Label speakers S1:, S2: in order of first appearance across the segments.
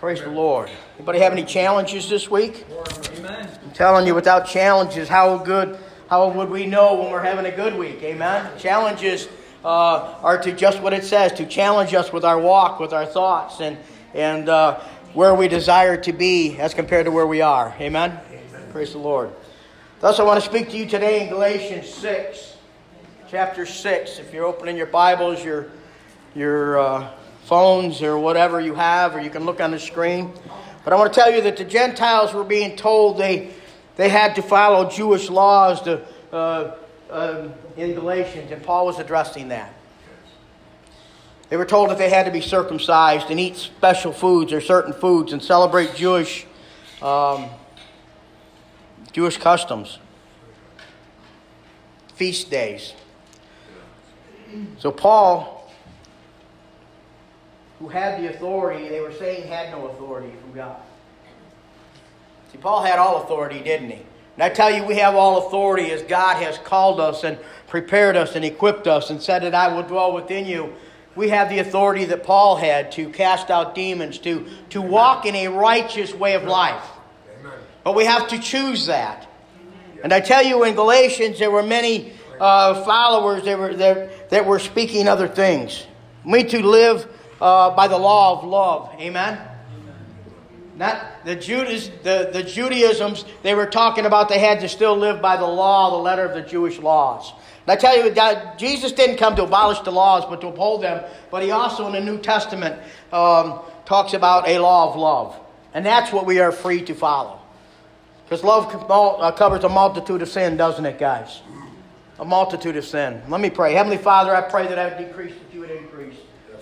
S1: Praise the Lord. Anybody have any challenges this week?
S2: Amen.
S1: I'm telling you, without challenges, how good, how would we know when we're having a good week? Amen. Challenges uh, are to just what it says to challenge us with our walk, with our thoughts, and and uh, where we desire to be as compared to where we are. Amen. Praise the Lord. Thus, I want to speak to you today in Galatians six, chapter six. If you're opening your Bibles, your your uh, phones or whatever you have, or you can look on the screen. But I want to tell you that the Gentiles were being told they, they had to follow Jewish laws to, uh, uh, in Galatians, and Paul was addressing that. They were told that they had to be circumcised and eat special foods or certain foods and celebrate Jewish, um, Jewish customs, feast days. So Paul who had the authority, they were saying had no authority from God. See, Paul had all authority, didn't he? And I tell you, we have all authority as God has called us and prepared us and equipped us and said that I will dwell within you. We have the authority that Paul had to cast out demons, to, to walk in a righteous way of life. But we have to choose that. And I tell you, in Galatians, there were many uh, followers that were, that, that were speaking other things. We to live uh, by the law of love. Amen? Not the Judas, the, the Judaisms they were talking about, they had to still live by the law, the letter of the Jewish laws. And I tell you, God, Jesus didn't come to abolish the laws, but to uphold them. But he also, in the New Testament, um, talks about a law of love. And that's what we are free to follow. Because love uh, covers a multitude of sin, doesn't it, guys? A multitude of sin. Let me pray. Heavenly Father, I pray that I would decrease, that you would increase.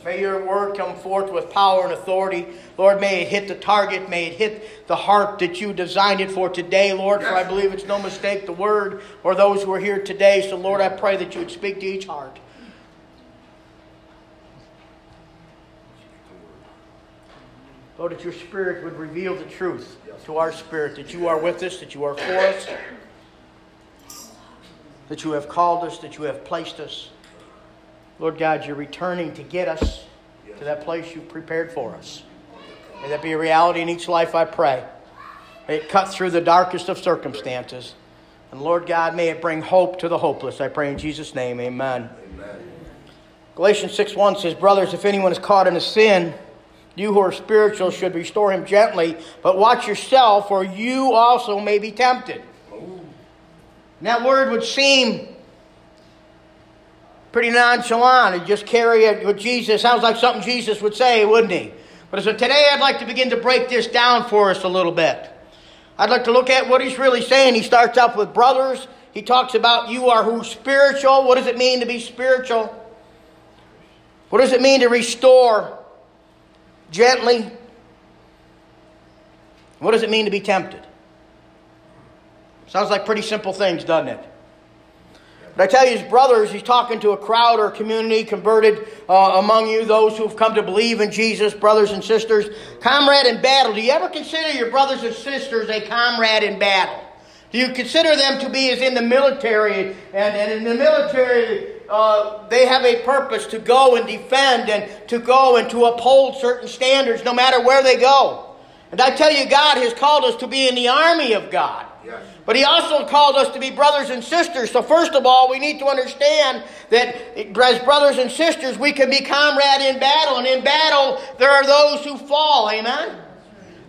S1: May your word come forth with power and authority. Lord, may it hit the target. May it hit the heart that you designed it for today, Lord, for I believe it's no mistake the word or those who are here today. So, Lord, I pray that you would speak to each heart. Lord, that your spirit would reveal the truth to our spirit, that you are with us, that you are for us, that you have called us, that you have placed us. Lord God, you're returning to get us to that place you've prepared for us. May that be a reality in each life, I pray. May it cut through the darkest of circumstances. And Lord God, may it bring hope to the hopeless. I pray in Jesus' name, amen. amen. Galatians 6 1 says, Brothers, if anyone is caught in a sin, you who are spiritual should restore him gently, but watch yourself, or you also may be tempted. Oh. And that word would seem pretty nonchalant and just carry it with Jesus. Sounds like something Jesus would say, wouldn't he? But so today I'd like to begin to break this down for us a little bit. I'd like to look at what he's really saying. He starts off with brothers. He talks about you are who spiritual. What does it mean to be spiritual? What does it mean to restore gently? What does it mean to be tempted? Sounds like pretty simple things, doesn't it? But I tell you, his brothers, he's talking to a crowd or community converted uh, among you, those who have come to believe in Jesus, brothers and sisters. Comrade in battle. Do you ever consider your brothers and sisters a comrade in battle? Do you consider them to be as in the military? And, and in the military, uh, they have a purpose to go and defend and to go and to uphold certain standards no matter where they go. And I tell you, God has called us to be in the army of God. But he also called us to be brothers and sisters. So, first of all, we need to understand that as brothers and sisters, we can be comrade in battle. And in battle, there are those who fall. Amen?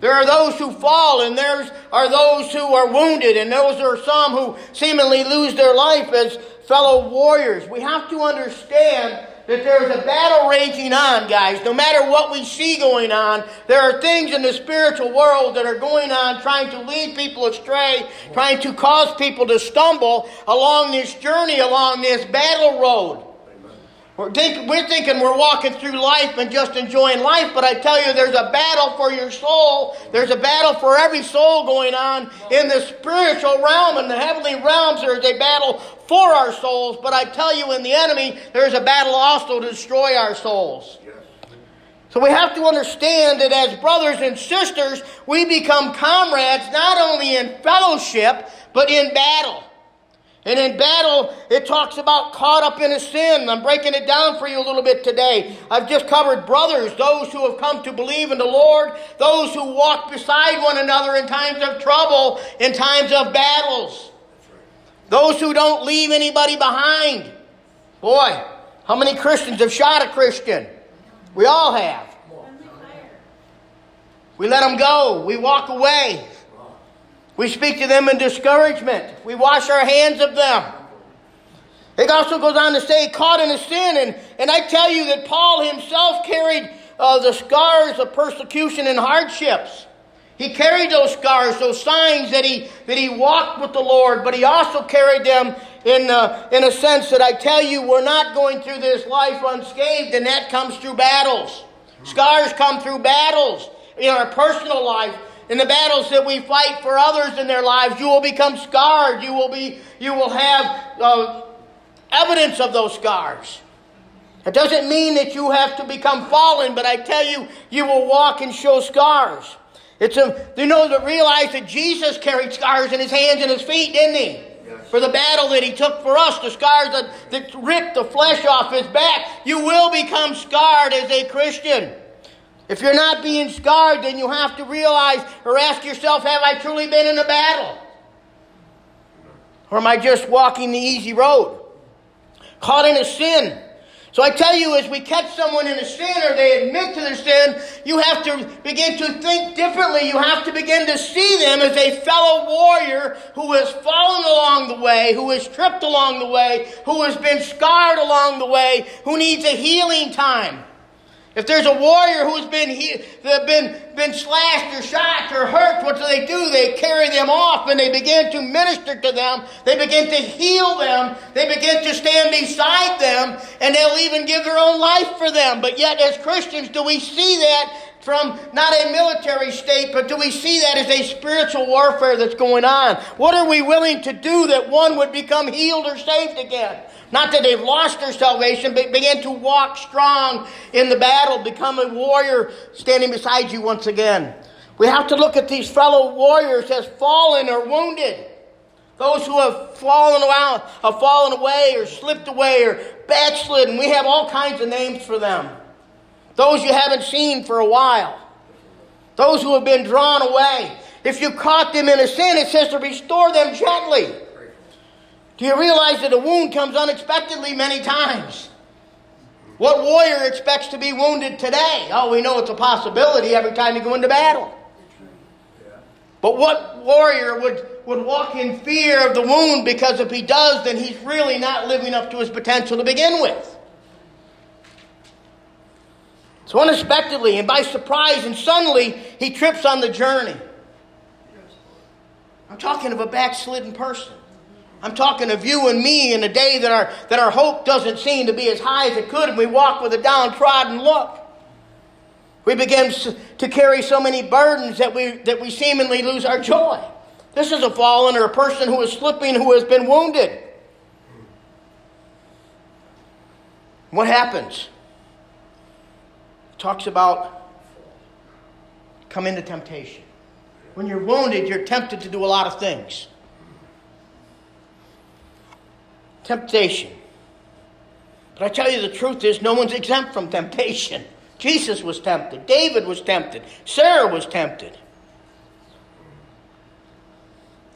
S1: There are those who fall, and there are those who are wounded, and those are some who seemingly lose their life as fellow warriors. We have to understand that there's a battle raging on, guys. No matter what we see going on, there are things in the spiritual world that are going on trying to lead people astray, trying to cause people to stumble along this journey, along this battle road. We're, think, we're thinking we're walking through life and just enjoying life, but I tell you, there's a battle for your soul. There's a battle for every soul going on in the spiritual realm. In the heavenly realms, there's a battle for our souls, but I tell you, in the enemy, there's a battle also to destroy our souls. So we have to understand that as brothers and sisters, we become comrades not only in fellowship, but in battle. And in battle, it talks about caught up in a sin. I'm breaking it down for you a little bit today. I've just covered brothers, those who have come to believe in the Lord, those who walk beside one another in times of trouble, in times of battles, those who don't leave anybody behind. Boy, how many Christians have shot a Christian? We all have. We let them go. We walk away. We speak to them in discouragement. We wash our hands of them. It also goes on to say, caught in a sin. And, and I tell you that Paul himself carried uh, the scars of persecution and hardships. He carried those scars, those signs that he, that he walked with the Lord, but he also carried them in, uh, in a sense that I tell you, we're not going through this life unscathed, and that comes through battles. Scars come through battles in our personal life, in the battles that we fight for others in their lives, you will become scarred. You will be, you will have uh, evidence of those scars. It doesn't mean that you have to become fallen, but I tell you, you will walk and show scars. It's a, you know, to realize that Jesus carried scars in his hands and his feet, didn't he? For the battle that he took for us, the scars that, that ripped the flesh off his back. You will become scarred as a Christian. If you're not being scarred, then you have to realize or ask yourself, have I truly been in a battle? Or am I just walking the easy road? Caught in a sin. So I tell you, as we catch someone in a sin or they admit to their sin, you have to begin to think differently. You have to begin to see them as a fellow warrior who has fallen along the way, who has tripped along the way, who has been scarred along the way, who needs a healing time. If there's a warrior who's been he, been been slashed or shot or hurt, what do they do? They carry them off and they begin to minister to them. They begin to heal them. They begin to stand beside them, and they'll even give their own life for them. But yet, as Christians, do we see that from not a military state, but do we see that as a spiritual warfare that's going on? What are we willing to do that one would become healed or saved again? Not that they've lost their salvation, but begin to walk strong in the battle, become a warrior standing beside you once again. We have to look at these fellow warriors as fallen or wounded. Those who have fallen around, have fallen away or slipped away or backslidden. We have all kinds of names for them. Those you haven't seen for a while. Those who have been drawn away. If you caught them in a sin, it says to restore them gently. Do you realize that a wound comes unexpectedly many times? What warrior expects to be wounded today? Oh, we know it's a possibility every time you go into battle. But what warrior would, would walk in fear of the wound because if he does, then he's really not living up to his potential to begin with? So unexpectedly and by surprise and suddenly, he trips on the journey. I'm talking of a backslidden person. I'm talking of you and me in a day that our, that our hope doesn't seem to be as high as it could, and we walk with a downtrodden look. We begin to carry so many burdens that we, that we seemingly lose our joy. This is a fallen or a person who is slipping who has been wounded. What happens? It talks about come into temptation. When you're wounded, you're tempted to do a lot of things. Temptation. But I tell you the truth is, no one's exempt from temptation. Jesus was tempted, David was tempted, Sarah was tempted.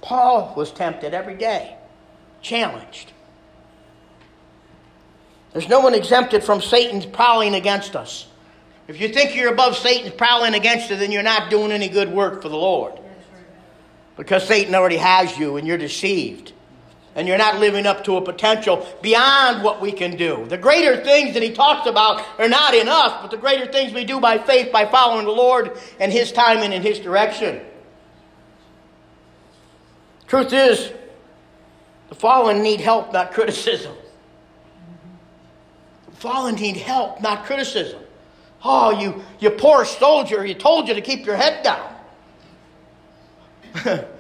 S1: Paul was tempted every day, challenged. There's no one exempted from Satan's prowling against us. If you think you're above Satan's prowling against you, then you're not doing any good work for the Lord. Because Satan already has you and you're deceived and you're not living up to a potential beyond what we can do. The greater things that he talks about are not in us, but the greater things we do by faith by following the Lord and his timing and his direction. Truth is, the fallen need help, not criticism. The fallen need help, not criticism. Oh, you, you poor soldier, he told you to keep your head down.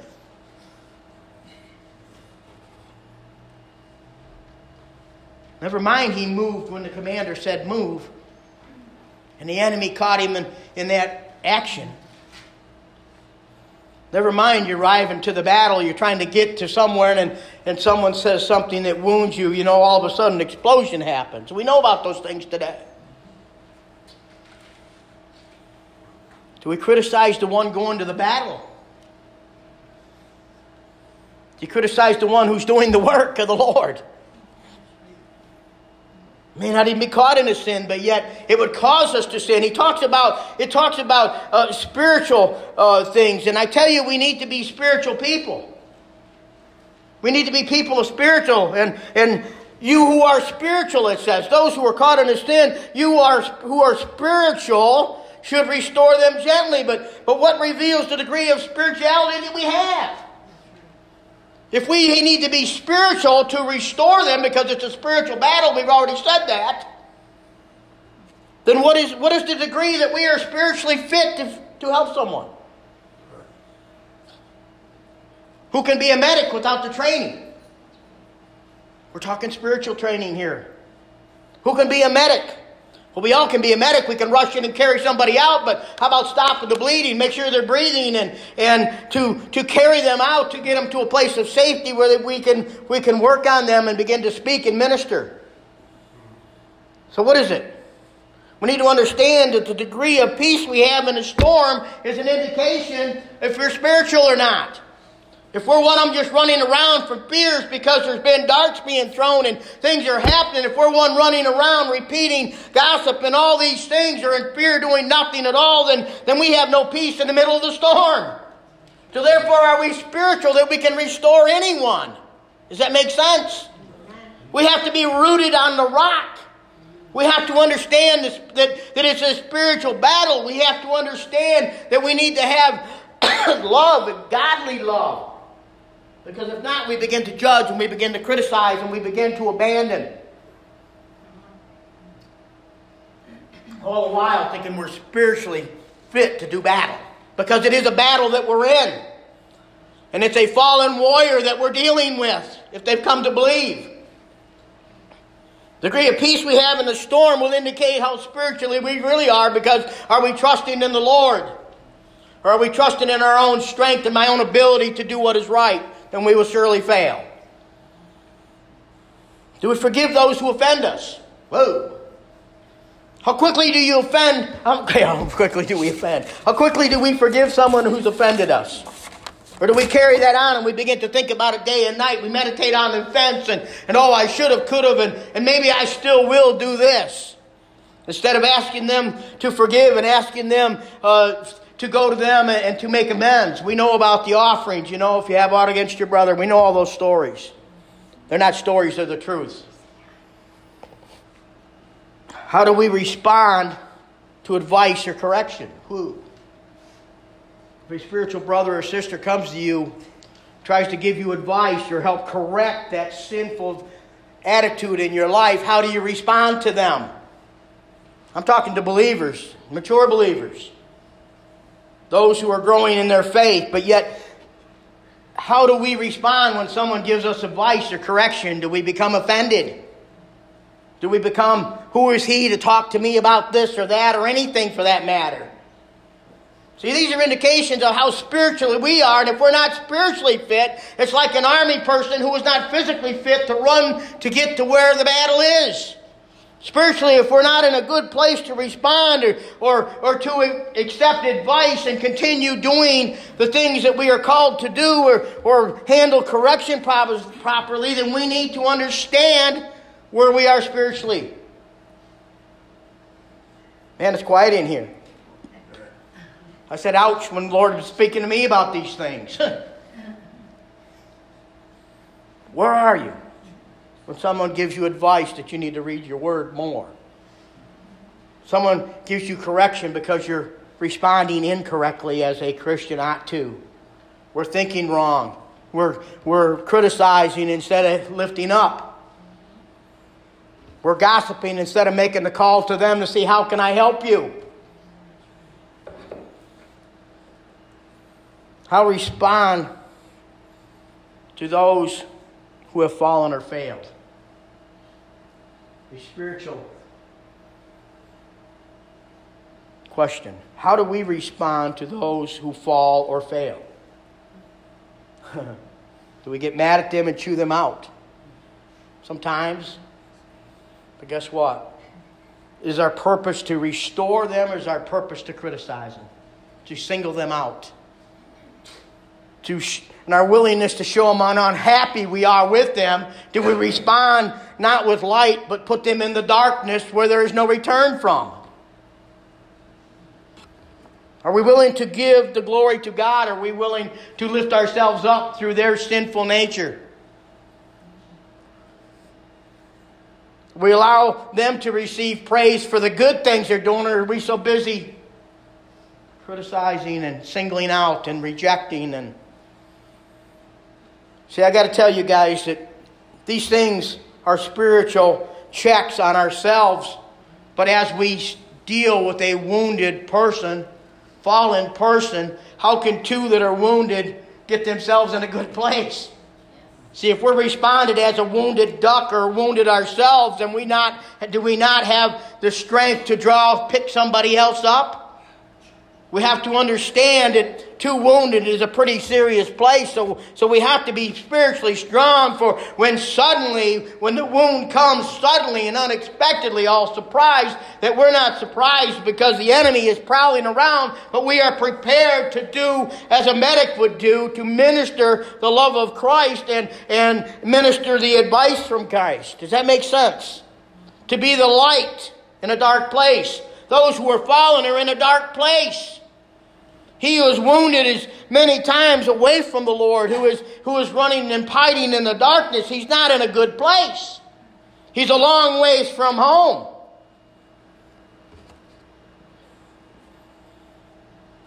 S1: Never mind, he moved when the commander said move. And the enemy caught him in, in that action. Never mind, you're arriving to the battle, you're trying to get to somewhere, and, and someone says something that wounds you, you know, all of a sudden an explosion happens. We know about those things today. Do we criticize the one going to the battle? Do you criticize the one who's doing the work of the Lord? May not even be caught in a sin, but yet it would cause us to sin. He talks about it talks about uh, spiritual uh, things, and I tell you, we need to be spiritual people. We need to be people of spiritual, and and you who are spiritual, it says, those who are caught in a sin, you are who are spiritual should restore them gently. But but what reveals the degree of spirituality that we have? If we need to be spiritual to restore them because it's a spiritual battle, we've already said that, then what is, what is the degree that we are spiritually fit to, to help someone? Who can be a medic without the training? We're talking spiritual training here. Who can be a medic? Well, we all can be a medic. We can rush in and carry somebody out, but how about stopping the bleeding, make sure they're breathing, and, and to, to carry them out to get them to a place of safety where we can, we can work on them and begin to speak and minister. So, what is it? We need to understand that the degree of peace we have in a storm is an indication if we're spiritual or not. If we're one of them just running around for fears because there's been darts being thrown and things are happening, if we're one running around repeating gossip and all these things are in fear doing nothing at all, then, then we have no peace in the middle of the storm. So therefore are we spiritual that we can restore anyone? Does that make sense? We have to be rooted on the rock. We have to understand this, that, that it's a spiritual battle. We have to understand that we need to have love, godly love. Because if not, we begin to judge and we begin to criticize and we begin to abandon. All the while thinking we're spiritually fit to do battle. Because it is a battle that we're in. And it's a fallen warrior that we're dealing with if they've come to believe. The degree of peace we have in the storm will indicate how spiritually we really are because are we trusting in the Lord? Or are we trusting in our own strength and my own ability to do what is right? Then we will surely fail. Do we forgive those who offend us? Whoa. How quickly do you offend? Okay, how quickly do we offend? How quickly do we forgive someone who's offended us? Or do we carry that on and we begin to think about it day and night? We meditate on the offense and, and oh, I should have, could have, and, and maybe I still will do this. Instead of asking them to forgive and asking them uh, to go to them and to make amends. We know about the offerings, you know, if you have aught against your brother, we know all those stories. They're not stories, they're the truth. How do we respond to advice or correction? Who? If a spiritual brother or sister comes to you, tries to give you advice or help correct that sinful attitude in your life, how do you respond to them? I'm talking to believers, mature believers those who are growing in their faith, but yet, how do we respond when someone gives us advice or correction? Do we become offended? Do we become, who is he to talk to me about this or that or anything for that matter? See, these are indications of how spiritually we are, and if we're not spiritually fit, it's like an army person who is not physically fit to run to get to where the battle is. Spiritually, if we're not in a good place to respond or, or, or to accept advice and continue doing the things that we are called to do or, or handle correction properly, then we need to understand where we are spiritually. Man, it's quiet in here. I said, ouch, when the Lord was speaking to me about these things. where are you? When someone gives you advice that you need to read your word more. Someone gives you correction because you're responding incorrectly as a Christian ought to. We're thinking wrong. We're, we're criticizing instead of lifting up. We're gossiping instead of making the call to them to see how can I help you. How respond to those who have fallen or failed a spiritual question. How do we respond to those who fall or fail? Do we get mad at them and chew them out? Sometimes. But guess what? Is our purpose to restore them or is our purpose to criticize them? To single them out? To sh- and our willingness to show them how unhappy we are with them, do we respond not with light, but put them in the darkness where there is no return from? Are we willing to give the glory to God? Are we willing to lift ourselves up through their sinful nature? We allow them to receive praise for the good things they're doing, or are we so busy criticizing and singling out and rejecting and See, I got to tell you guys that these things are spiritual checks on ourselves, but as we deal with a wounded person, fallen person, how can two that are wounded get themselves in a good place? See, if we're responded as a wounded duck or wounded ourselves, and we not do we not have the strength to draw pick somebody else up? We have to understand that too wounded is a pretty serious place, so, so we have to be spiritually strong for when suddenly, when the wound comes suddenly and unexpectedly, all surprised, that we're not surprised because the enemy is prowling around, but we are prepared to do as a medic would do, to minister the love of Christ and, and minister the advice from Christ. Does that make sense? To be the light in a dark place. Those who are fallen are in a dark place. He who is wounded is many times away from the Lord, who is, who is running and hiding in the darkness. He's not in a good place. He's a long ways from home.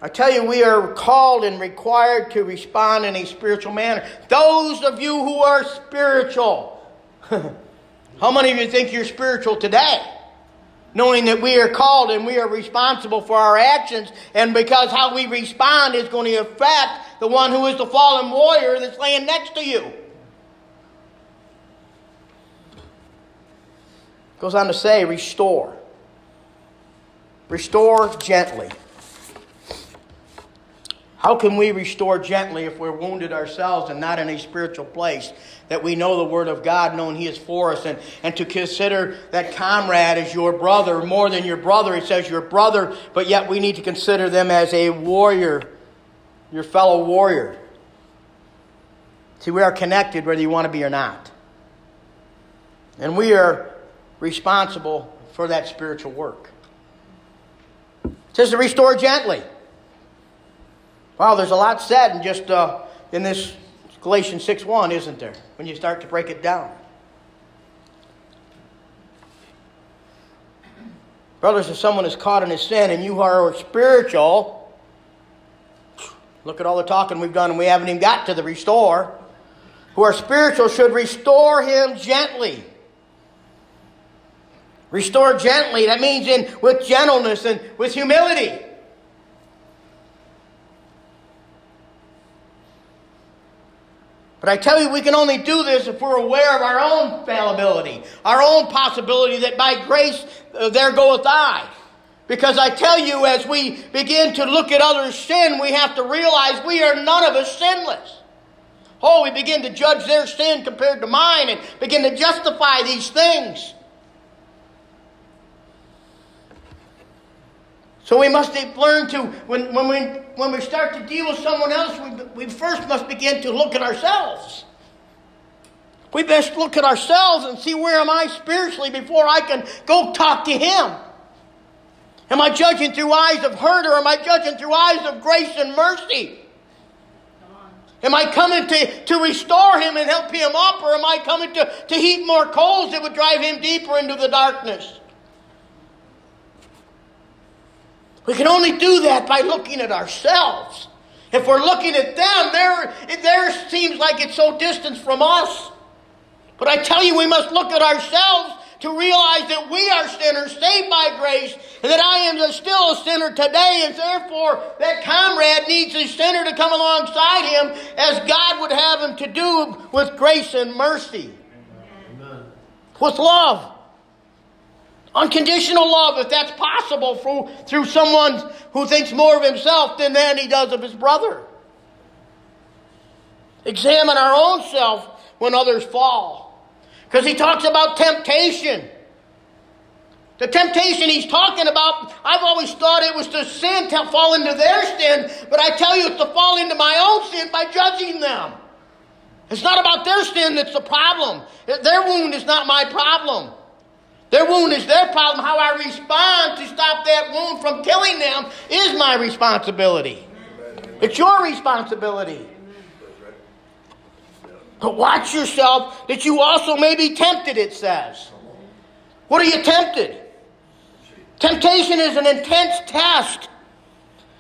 S1: I tell you, we are called and required to respond in a spiritual manner. Those of you who are spiritual, how many of you think you're spiritual today? Knowing that we are called and we are responsible for our actions, and because how we respond is going to affect the one who is the fallen warrior that's laying next to you. Goes on to say, restore. Restore gently. How can we restore gently if we're wounded ourselves and not in a spiritual place? that we know the Word of God, knowing He is for us, and, and to consider that comrade as your brother, more than your brother. It says your brother, but yet we need to consider them as a warrior, your fellow warrior. See, we are connected whether you want to be or not. And we are responsible for that spiritual work. It says to restore gently. Wow, there's a lot said in just uh, in this Galatians 6 1, isn't there? When you start to break it down. Brothers, if someone is caught in a sin and you are spiritual, look at all the talking we've done and we haven't even got to the restore. Who are spiritual should restore him gently. Restore gently. That means in with gentleness and with humility. But I tell you, we can only do this if we're aware of our own fallibility, our own possibility that by grace uh, there goeth I. Because I tell you, as we begin to look at others' sin, we have to realize we are none of us sinless. Oh, we begin to judge their sin compared to mine and begin to justify these things. So we must learn to, when, when, we, when we start to deal with someone else, we, we first must begin to look at ourselves. We best look at ourselves and see where am I spiritually before I can go talk to Him. Am I judging through eyes of hurt or am I judging through eyes of grace and mercy? Am I coming to, to restore him and help him up, or am I coming to, to heap more coals that would drive him deeper into the darkness? We can only do that by looking at ourselves. If we're looking at them, there, there seems like it's so distant from us. But I tell you, we must look at ourselves to realize that we are sinners saved by grace and that I am still a sinner today and therefore that comrade needs a sinner to come alongside him as God would have him to do with grace and mercy. Amen. With love. Unconditional love, if that's possible, through, through someone who thinks more of himself than, than he does of his brother. Examine our own self when others fall. Because he talks about temptation. The temptation he's talking about, I've always thought it was to sin to fall into their sin, but I tell you it's to fall into my own sin by judging them. It's not about their sin that's the problem. Their wound is not my problem. Their wound is their problem. How I respond to stop that wound from killing them is my responsibility. It's your responsibility. But watch yourself that you also may be tempted, it says. What are you tempted? Temptation is an intense test.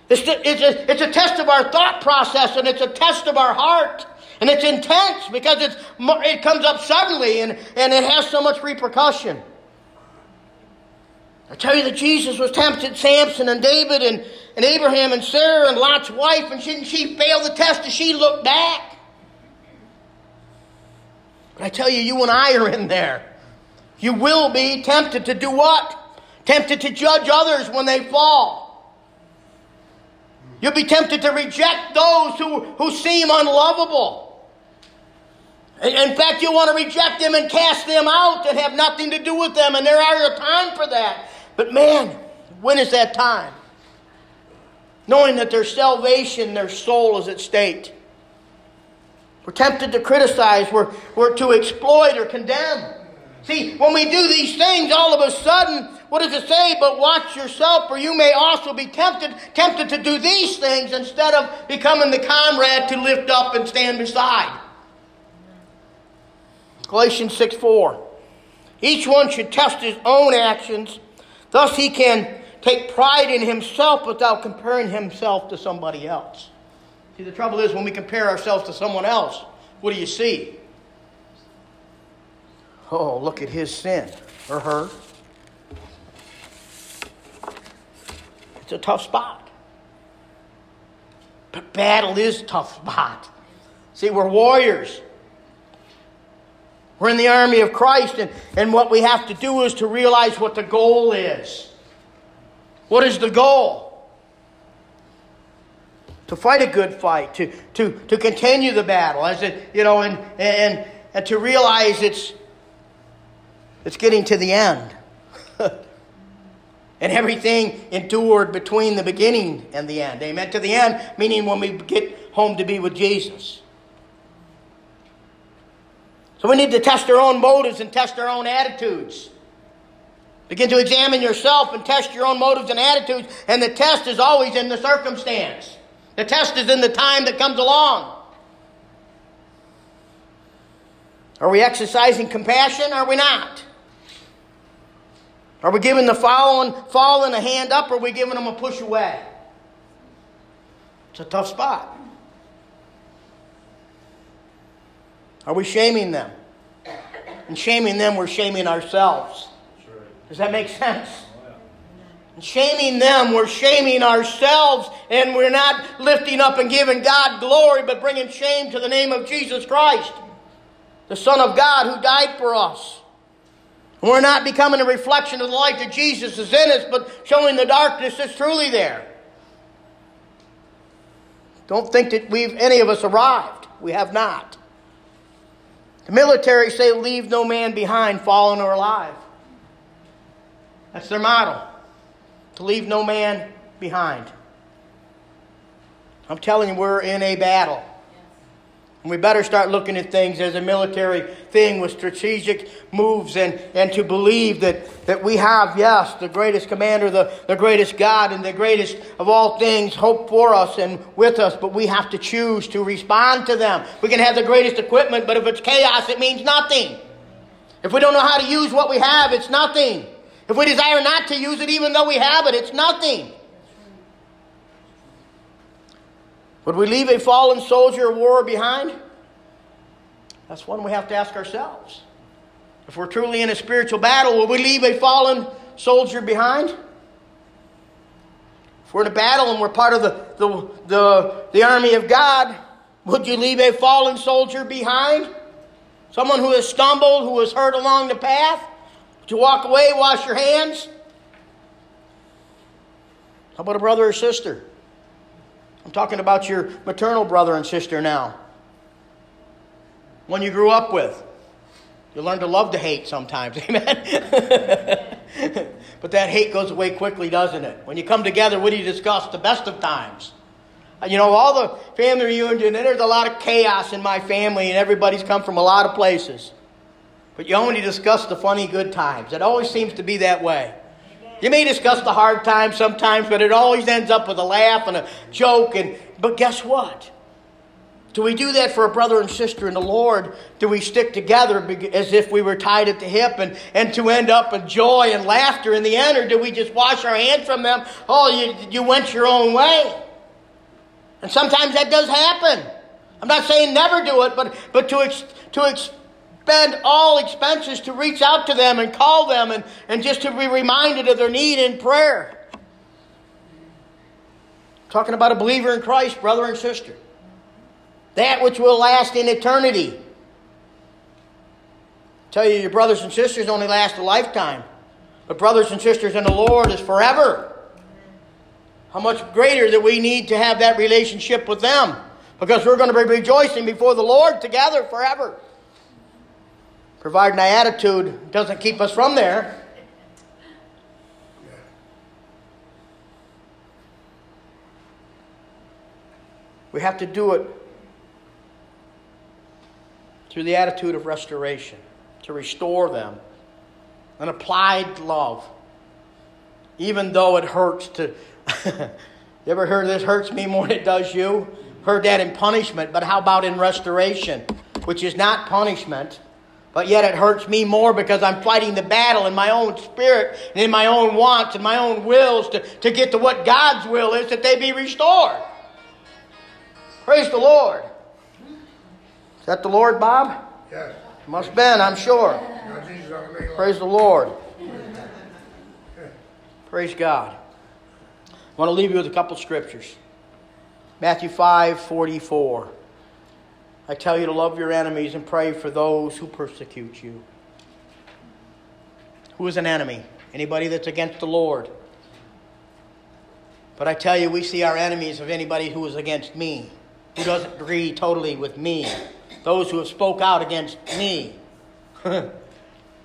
S1: It's, it's, a, it's a test of our thought process and it's a test of our heart. And it's intense because it's, it comes up suddenly and, and it has so much repercussion. I tell you that Jesus was tempted, Samson and David and, and Abraham and Sarah and Lot's wife, and didn't she fail the test as she looked back? But I tell you, you and I are in there. You will be tempted to do what? Tempted to judge others when they fall. You'll be tempted to reject those who, who seem unlovable. In fact, you'll want to reject them and cast them out and have nothing to do with them, and there are a time for that. But man, when is that time? Knowing that their salvation, their soul is at stake. We're tempted to criticize, we're, we're to exploit or condemn. See, when we do these things, all of a sudden, what does it say? But watch yourself, for you may also be tempted, tempted to do these things instead of becoming the comrade to lift up and stand beside. Galatians 6 4. Each one should test his own actions Thus, he can take pride in himself without comparing himself to somebody else. See, the trouble is when we compare ourselves to someone else, what do you see? Oh, look at his sin or her. It's a tough spot. But battle is tough spot. See, we're warriors. We're in the army of Christ, and, and what we have to do is to realize what the goal is. What is the goal? To fight a good fight, to, to, to continue the battle, as it, you know, and, and, and to realize it's, it's getting to the end. and everything endured between the beginning and the end. Amen. To the end, meaning when we get home to be with Jesus. We need to test our own motives and test our own attitudes. Begin to examine yourself and test your own motives and attitudes, and the test is always in the circumstance. The test is in the time that comes along. Are we exercising compassion? Are we not? Are we giving the fallen, fallen a hand up or are we giving them a push away? It's a tough spot. Are we shaming them? And shaming them, we're shaming ourselves. Does that make sense? And shaming them, we're shaming ourselves, and we're not lifting up and giving God glory, but bringing shame to the name of Jesus Christ, the Son of God who died for us. We're not becoming a reflection of the light that Jesus is in us, but showing the darkness that's truly there. Don't think that we've any of us arrived. We have not. The military say, Leave no man behind, fallen or alive. That's their motto to leave no man behind. I'm telling you, we're in a battle. We better start looking at things as a military thing with strategic moves and, and to believe that, that we have, yes, the greatest commander, the, the greatest God, and the greatest of all things hope for us and with us, but we have to choose to respond to them. We can have the greatest equipment, but if it's chaos, it means nothing. If we don't know how to use what we have, it's nothing. If we desire not to use it, even though we have it, it's nothing. Would we leave a fallen soldier of war behind? That's one we have to ask ourselves. If we're truly in a spiritual battle, will we leave a fallen soldier behind? If we're in a battle and we're part of the, the, the, the army of God, would you leave a fallen soldier behind? Someone who has stumbled, who has hurt along the path? Would you walk away, wash your hands? How about a brother or sister? I'm talking about your maternal brother and sister now. One you grew up with. You learn to love to hate sometimes. Amen. but that hate goes away quickly, doesn't it? When you come together, what do you discuss? The best of times. You know, all the family reunion, and there's a lot of chaos in my family, and everybody's come from a lot of places. But you only discuss the funny, good times. It always seems to be that way. You may discuss the hard times sometimes, but it always ends up with a laugh and a joke. And but guess what? Do we do that for a brother and sister in the Lord? Do we stick together as if we were tied at the hip and, and to end up in joy and laughter in the end? Or do we just wash our hands from them? Oh, you, you went your own way. And sometimes that does happen. I'm not saying never do it, but, but to, ex, to expend all expenses to reach out to them and call them and, and just to be reminded of their need in prayer. Talking about a believer in Christ, brother and sister. That which will last in eternity. I tell you, your brothers and sisters only last a lifetime. But brothers and sisters in the Lord is forever. How much greater that we need to have that relationship with them. Because we're going to be rejoicing before the Lord together forever. Providing that attitude doesn't keep us from there. We have to do it through the attitude of restoration, to restore them, an applied love, even though it hurts to you ever heard this hurts me more than it does you? Heard that in punishment, but how about in restoration, which is not punishment, but yet it hurts me more because I'm fighting the battle in my own spirit and in my own wants and my own wills to, to get to what God's will is that they be restored. Praise the Lord. Is that the Lord, Bob?
S2: Yes.
S1: Must have been, I'm sure. Praise the Lord. Praise God. I want to leave you with a couple scriptures. Matthew 5 44. I tell you to love your enemies and pray for those who persecute you. Who is an enemy? Anybody that's against the Lord. But I tell you, we see our enemies of anybody who is against me, who doesn't agree totally with me, those who have spoke out against me.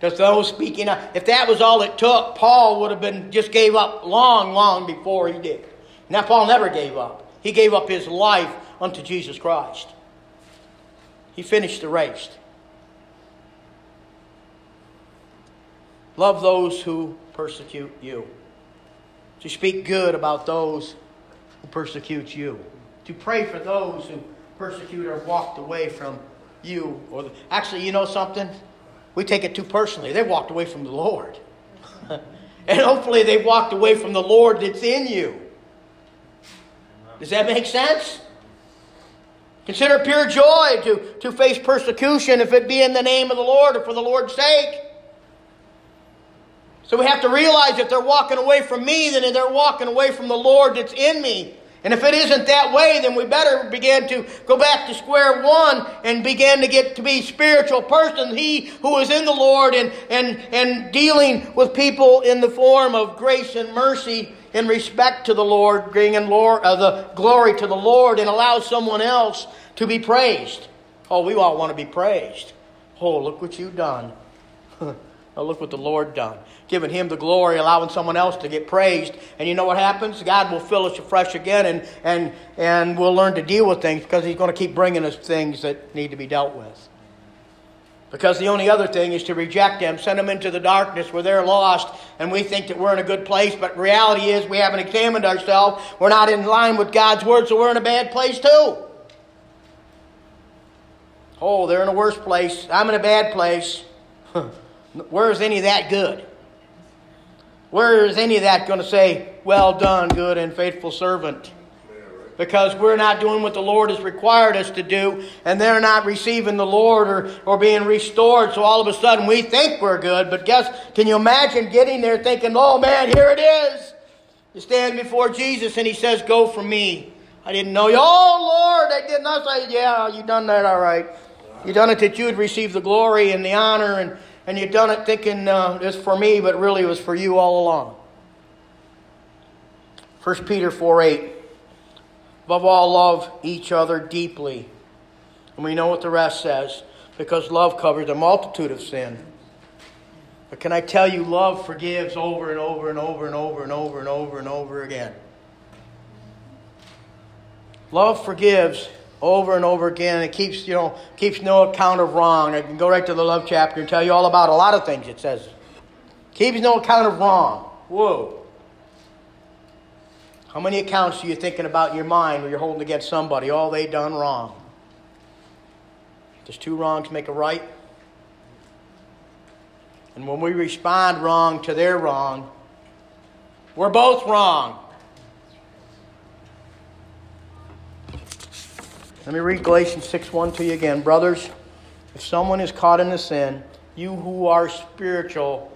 S1: Because those speaking up, if that was all it took, Paul would have been just gave up long, long before he did. Now Paul never gave up. He gave up his life unto Jesus Christ. He finished the race. Love those who persecute you. To speak good about those who persecute you. To pray for those who persecute or walked away from you. Or the, actually, you know something? We take it too personally. They walked away from the Lord. and hopefully they walked away from the Lord that's in you. Does that make sense? Consider pure joy to, to face persecution if it be in the name of the Lord or for the Lord's sake. So we have to realize if they're walking away from me, then they're walking away from the Lord that's in me. And if it isn't that way, then we better begin to go back to square one and begin to get to be spiritual person. He who is in the Lord and, and, and dealing with people in the form of grace and mercy in respect to the Lord, bringing Lord, uh, the glory to the Lord and allow someone else to be praised. Oh, we all want to be praised. Oh, look what you've done. oh, look what the Lord done giving Him the glory, allowing someone else to get praised. And you know what happens? God will fill us afresh again, and, and, and we'll learn to deal with things because He's going to keep bringing us things that need to be dealt with. Because the only other thing is to reject them, send them into the darkness where they're lost, and we think that we're in a good place, but reality is we haven't examined ourselves. We're not in line with God's Word, so we're in a bad place too. Oh, they're in a worse place. I'm in a bad place. Where is any of that good? Where is any of that going to say, Well done, good and faithful servant? Because we're not doing what the Lord has required us to do, and they're not receiving the Lord or, or being restored. So all of a sudden we think we're good, but guess, can you imagine getting there thinking, Oh man, here it is? You stand before Jesus and he says, Go from me. I didn't know you. Oh Lord, I did not say, Yeah, you done that all right. You done it that you would receive the glory and the honor and and you've done it thinking uh, it's for me, but really it was for you all along. 1 Peter 4 8. Above all, love each other deeply. And we know what the rest says. because love covers a multitude of sin. But can I tell you, love forgives over and over and over and over and over and over and over again. Love forgives over and over again. It keeps, you know, keeps no account of wrong. I can go right to the love chapter and tell you all about a lot of things it says. Keeps no account of wrong. Whoa. How many accounts are you thinking about in your mind where you're holding against somebody? All they done wrong. Does two wrongs make a right? And when we respond wrong to their wrong, we're both wrong. Let me read Galatians 6 1 to you again. Brothers, if someone is caught in a sin, you who are spiritual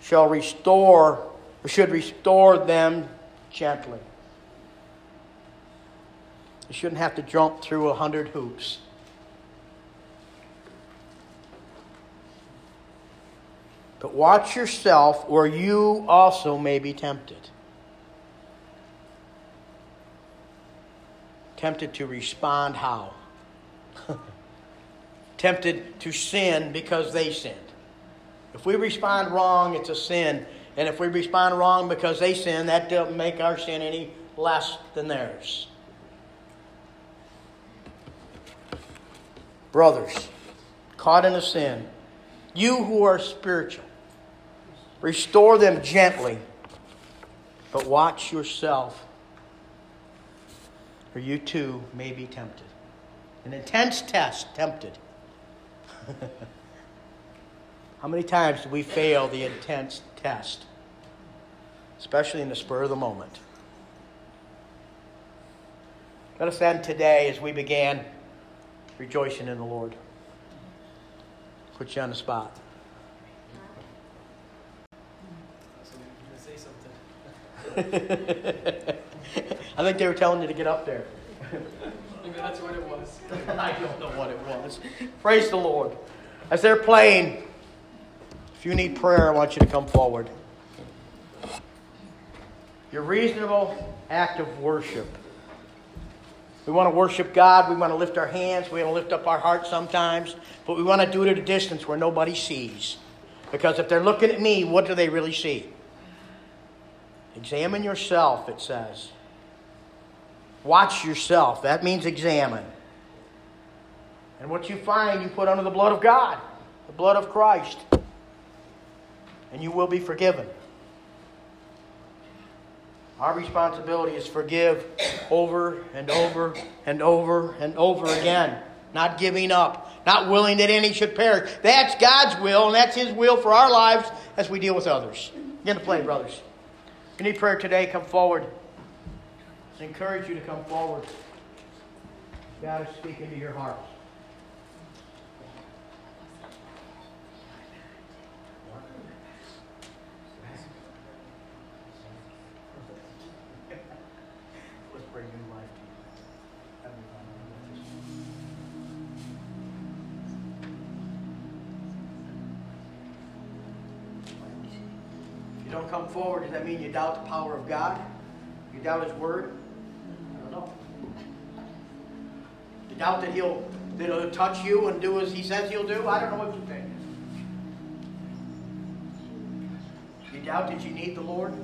S1: shall restore, or should restore them gently. You shouldn't have to jump through a hundred hoops. But watch yourself, or you also may be tempted. Tempted to respond how? tempted to sin because they sinned. If we respond wrong, it's a sin. And if we respond wrong because they sin, that doesn't make our sin any less than theirs. Brothers, caught in a sin, you who are spiritual, Restore them gently, but watch yourself, or you too may be tempted. An intense test, tempted. How many times do we fail the intense test? Especially in the spur of the moment. Let us end today as we began rejoicing in the Lord. Put you on the spot. I think they were telling you to get up there.
S2: Maybe that's what it was.
S1: I don't know what it was. Praise the Lord. As they're playing, if you need prayer, I want you to come forward. Your reasonable act of worship. We want to worship God. We want to lift our hands. We want to lift up our hearts sometimes. But we want to do it at a distance where nobody sees. Because if they're looking at me, what do they really see? Examine yourself, it says. Watch yourself. That means examine. And what you find, you put under the blood of God, the blood of Christ, and you will be forgiven. Our responsibility is forgive over and over and over and over again. Not giving up, not willing that any should perish. That's God's will, and that's His will for our lives as we deal with others. Get to play, brothers you need prayer today, come forward. I encourage you to come forward. God is speaking to your hearts. Does that mean you doubt the power of God? You doubt His Word? I don't know. You doubt that He'll, that he'll touch you and do as He says He'll do? I don't know what you think. You doubt that you need the Lord?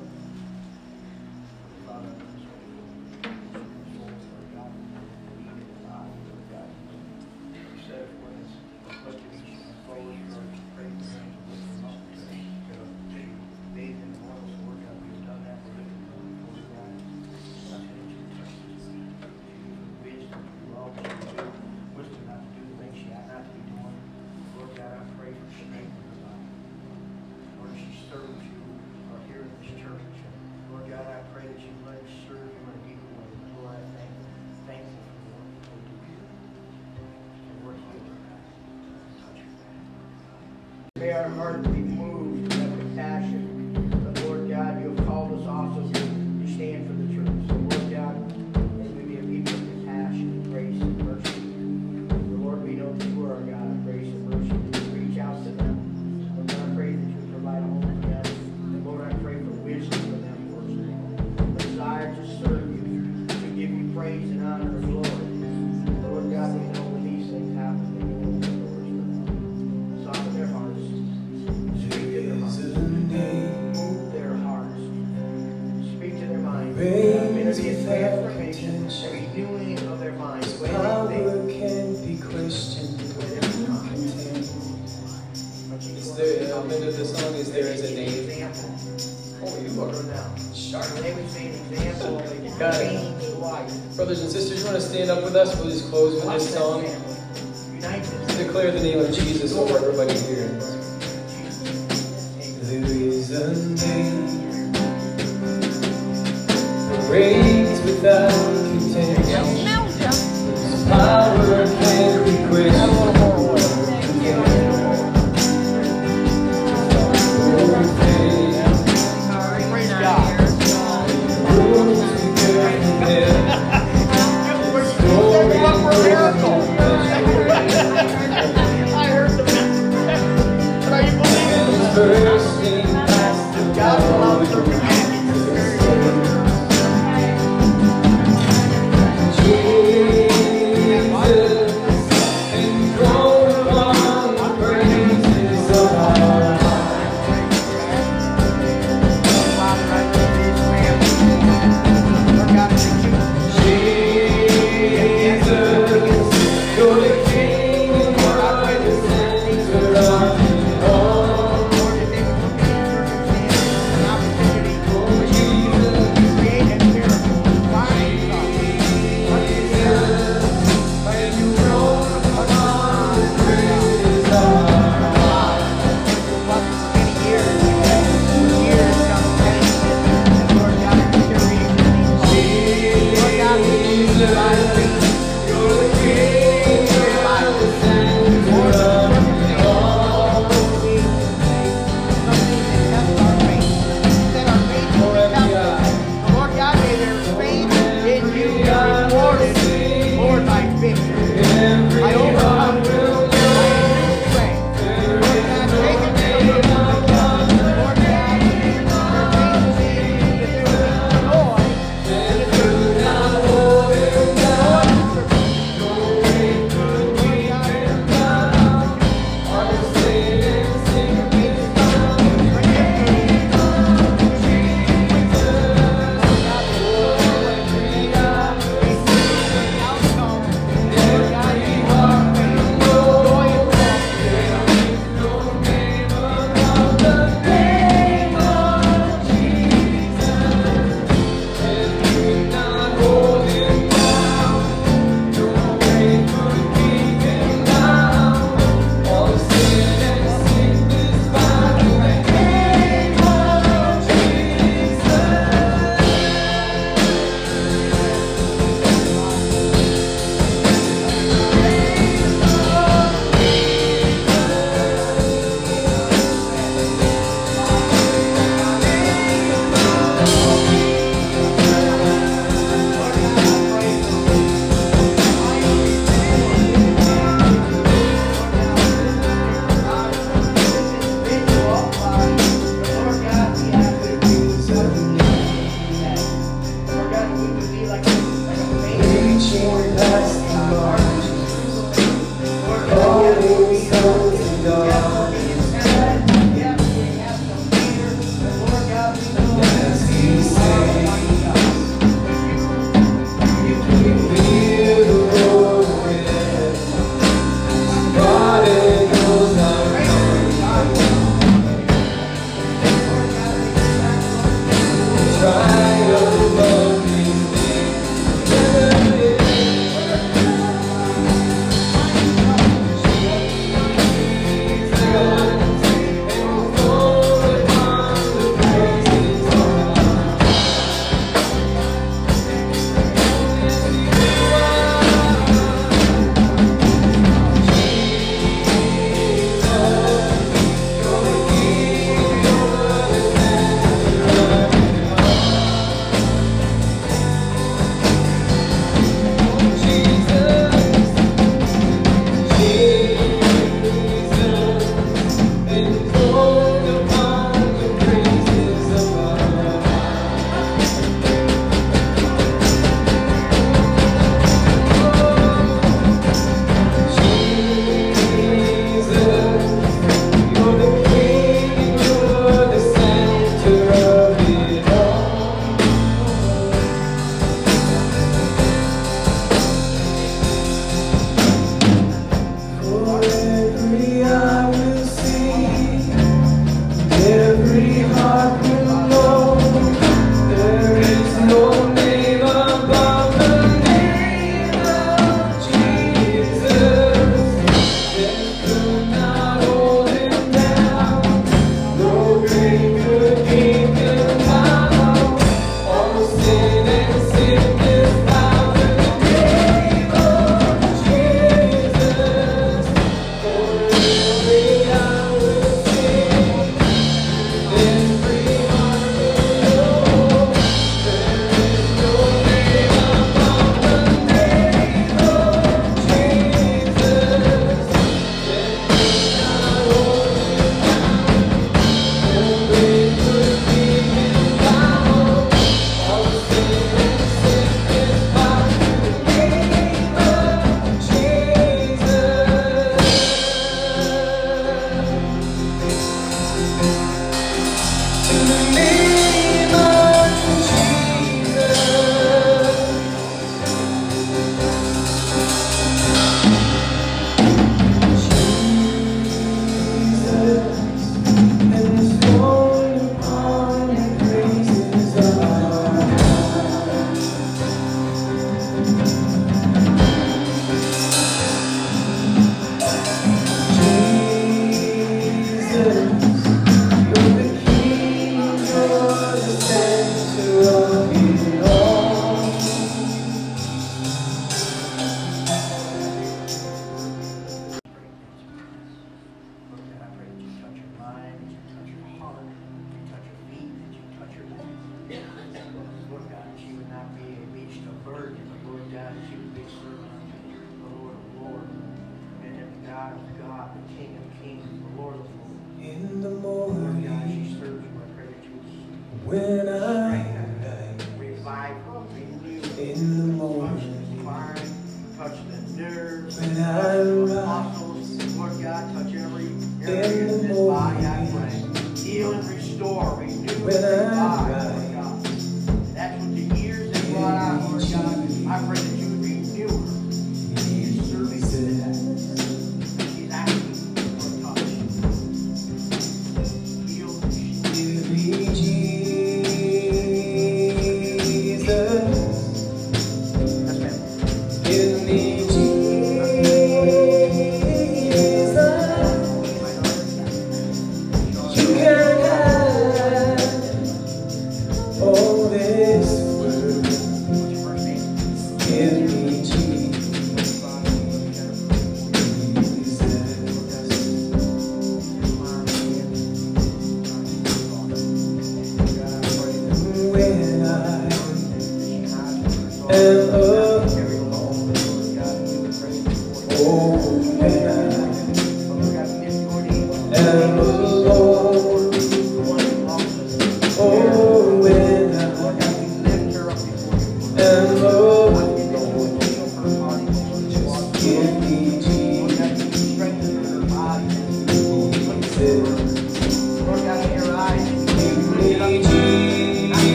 S1: King of kings, the Lord of lords.
S3: In the morning.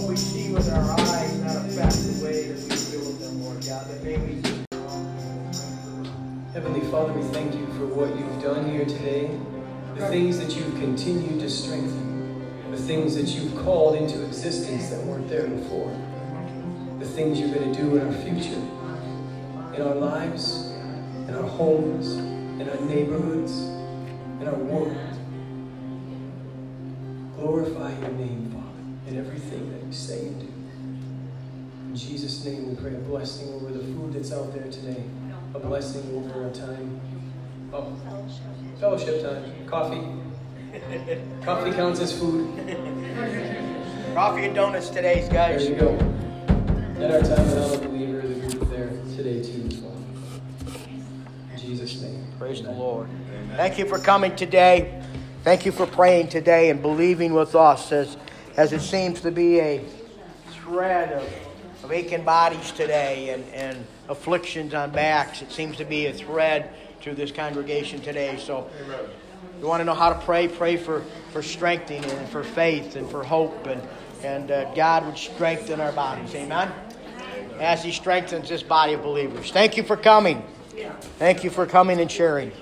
S1: what we see with our eyes not affect the way that we deal with them, Lord God, that may we
S3: Heavenly Father, we thank you for what you've done here today, the things that you've continued to strengthen, the things that you've called into existence that weren't there before, the things you're going to do in our future, in our lives, in our homes, in our neighborhoods, in our world. Glorify your name, Father in everything that you say and do. In Jesus' name, we pray a blessing over the food that's out there today, a blessing over our time. Oh, fellowship time. Coffee. Coffee counts as food.
S1: Coffee and donuts today, guys.
S3: There you go. At our time without a believer, the group there today too as well. In Jesus' name.
S1: Praise the
S3: Amen.
S1: Lord. Thank you for coming today. Thank you for praying today and believing with us as, as it seems to be a thread of, of aching bodies today and, and afflictions on backs. It seems to be a thread through this congregation today. So you want to know how to pray? Pray for, for strengthening and for faith and for hope and, and uh, God would strengthen our bodies. Amen? As He strengthens this body of believers. Thank you for coming. Thank you for coming and sharing.